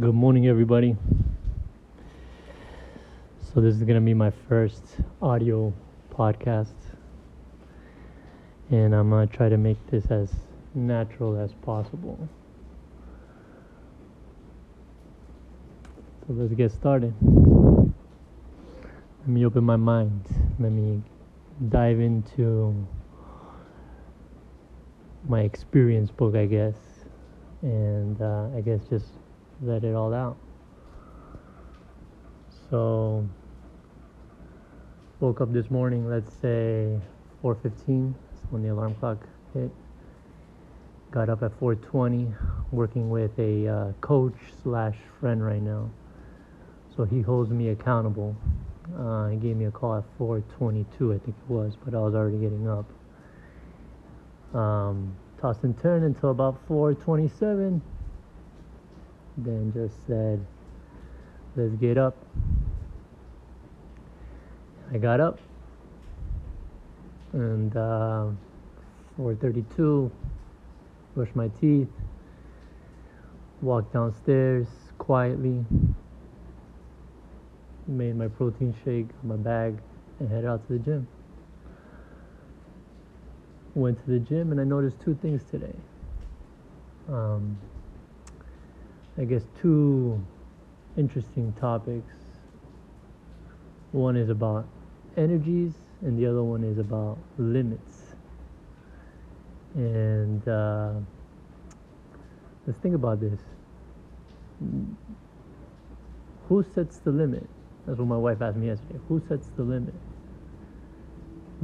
Good morning, everybody. So, this is going to be my first audio podcast, and I'm going to try to make this as natural as possible. So, let's get started. Let me open my mind. Let me dive into my experience book, I guess, and uh, I guess just let it all out. So woke up this morning, let's say 4:15. When the alarm clock hit. Got up at 4:20, working with a uh, coach slash friend right now. So he holds me accountable. Uh, he gave me a call at 4:22, I think it was, but I was already getting up. Um, tossed and turned until about 4:27 then just said, let's get up. I got up and uh, 4:32, brushed my teeth, walked downstairs quietly, made my protein shake, my bag, and headed out to the gym. Went to the gym and I noticed two things today. Um, I guess, two interesting topics. One is about energies, and the other one is about limits. And uh, let's think about this. Who sets the limit? That's what my wife asked me yesterday. Who sets the limit?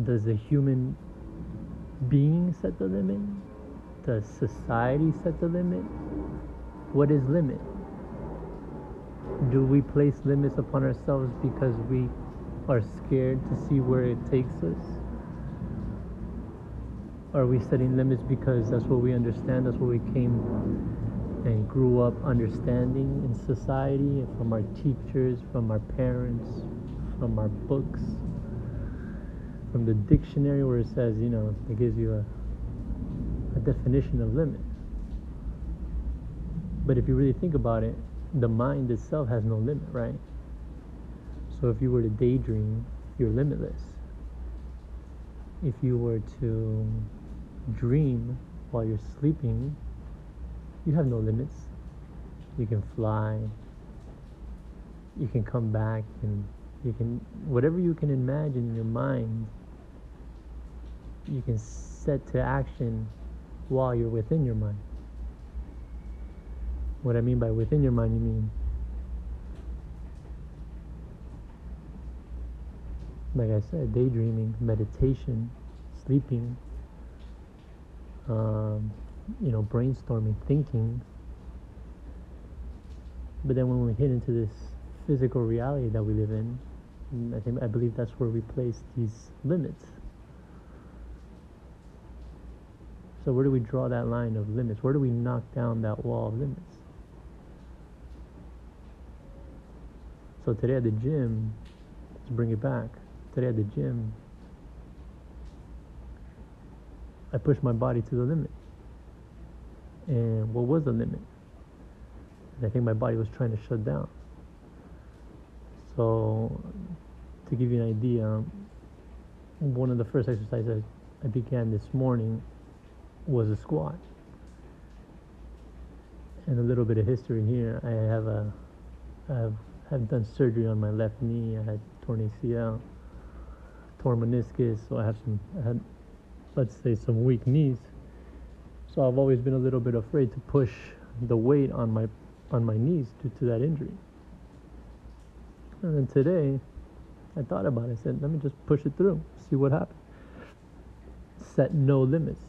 Does a human being set the limit? Does society set the limit? What is limit? Do we place limits upon ourselves because we are scared to see where it takes us? Are we setting limits because that's what we understand, that's what we came and grew up understanding in society, from our teachers, from our parents, from our books, from the dictionary where it says, you know, it gives you a, a definition of limit. But if you really think about it, the mind itself has no limit, right? So if you were to daydream, you're limitless. If you were to dream while you're sleeping, you have no limits. You can fly. You can come back and you can whatever you can imagine in your mind you can set to action while you're within your mind. What I mean by within your mind, you mean like I said, daydreaming, meditation, sleeping, um, you know, brainstorming, thinking. But then when we hit into this physical reality that we live in, I think I believe that's where we place these limits. So where do we draw that line of limits? Where do we knock down that wall of limits? So today at the gym, let's bring it back. Today at the gym, I pushed my body to the limit. And what was the limit? And I think my body was trying to shut down. So, to give you an idea, one of the first exercises I began this morning was a squat. And a little bit of history here. I have a, I have have done surgery on my left knee. I had torn ACL, torn meniscus, so I have some, I had, let's say, some weak knees. So I've always been a little bit afraid to push the weight on my on my knees due to that injury. And then today, I thought about it. I said, let me just push it through, see what happens. Set no limits.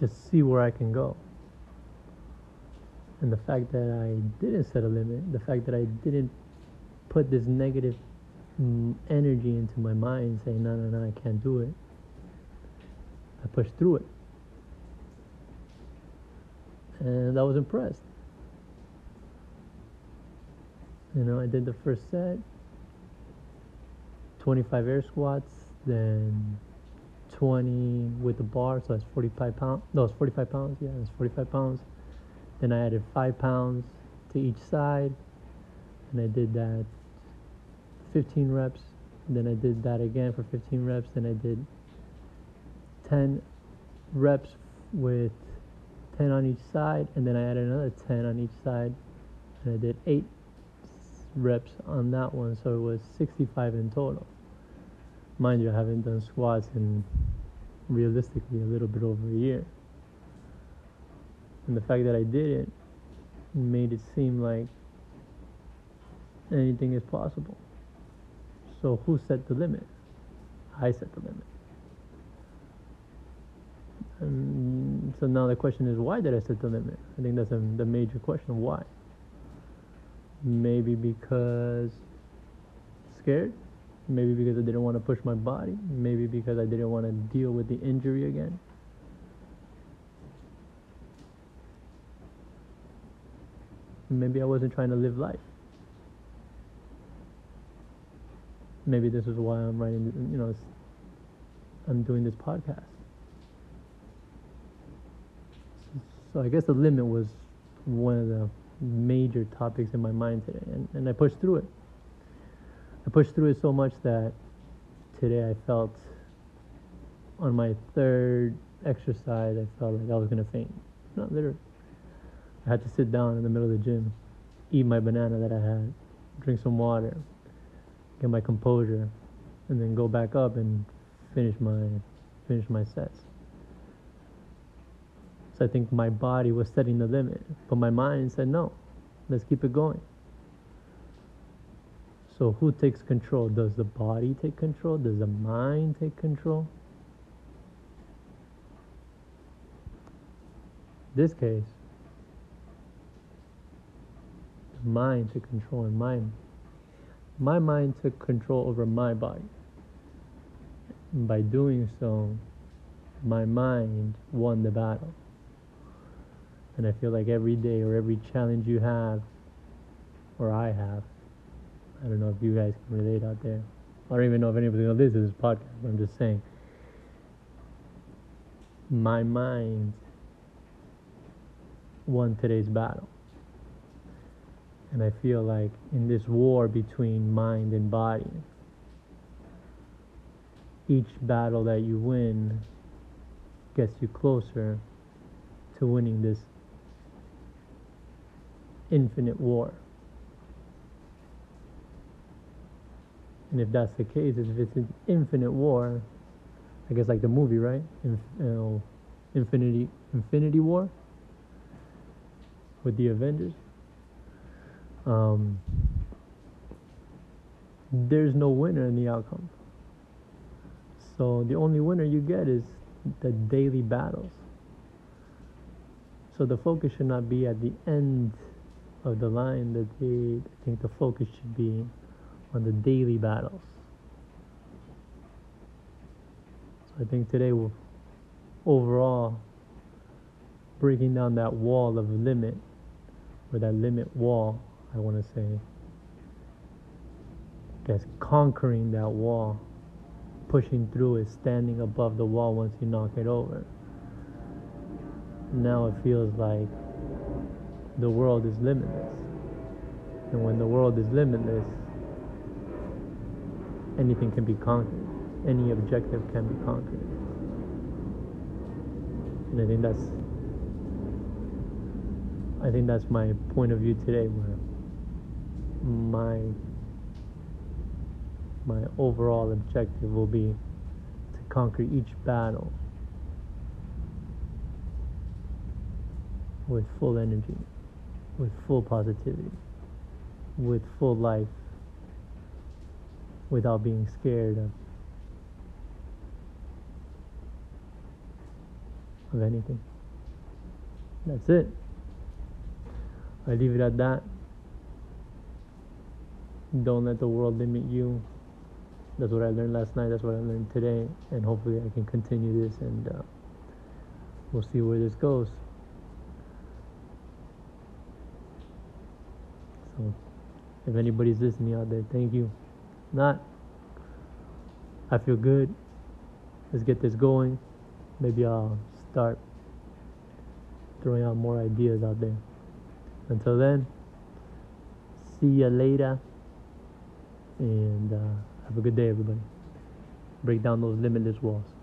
Just see where I can go. And the fact that I didn't set a limit, the fact that I didn't put this negative energy into my mind saying, no, no, no, I can't do it, I pushed through it. And I was impressed. You know, I did the first set, 25 air squats, then 20 with the bar, so that's 45 pounds. No, it's 45 pounds. Yeah, it's 45 pounds. Then I added five pounds to each side, and I did that 15 reps. Then I did that again for 15 reps. Then I did 10 reps with 10 on each side, and then I added another 10 on each side, and I did 8 reps on that one, so it was 65 in total. Mind you, I haven't done squats in realistically a little bit over a year. And the fact that I did it made it seem like anything is possible. So who set the limit? I set the limit. And so now the question is, why did I set the limit? I think that's a, the major question. Why? Maybe because scared. Maybe because I didn't want to push my body. Maybe because I didn't want to deal with the injury again. Maybe I wasn't trying to live life. Maybe this is why I'm writing, you know, I'm doing this podcast. So I guess the limit was one of the major topics in my mind today, and, and I pushed through it. I pushed through it so much that today I felt on my third exercise, I felt like I was gonna faint. Not literally. I had to sit down in the middle of the gym, eat my banana that I had, drink some water, get my composure, and then go back up and finish my finish my sets. So I think my body was setting the limit, but my mind said no. Let's keep it going. So who takes control? Does the body take control? Does the mind take control? This case, mind took control and mind. My mind took control over my body. And by doing so, my mind won the battle. And I feel like every day or every challenge you have, or I have, I don't know if you guys can relate out there. I don't even know if anybody's gonna to this podcast, but I'm just saying. My mind won today's battle. And I feel like in this war between mind and body, each battle that you win gets you closer to winning this infinite war. And if that's the case, if it's an infinite war, I guess like the movie, right? Inf- you know, Infinity Infinity War with the Avengers. Um, there's no winner in the outcome. So the only winner you get is the daily battles. So the focus should not be at the end of the line. That they, I think the focus should be on the daily battles. So I think today we'll overall breaking down that wall of limit or that limit wall, I want to say. Guess conquering that wall, pushing through it, standing above the wall once you knock it over. Now it feels like the world is limitless. And when the world is limitless, anything can be conquered. Any objective can be conquered. And I think that's I think that's my point of view today where my my overall objective will be to conquer each battle with full energy, with full positivity, with full life without being scared of of anything. That's it. I leave it at that. Don't let the world limit you. That's what I learned last night. That's what I learned today, and hopefully I can continue this, and uh, we'll see where this goes. So, if anybody's listening out there, thank you not, I feel good. Let's get this going. Maybe I'll start throwing out more ideas out there. Until then, see you later. And uh, have a good day, everybody. Break down those limitless walls.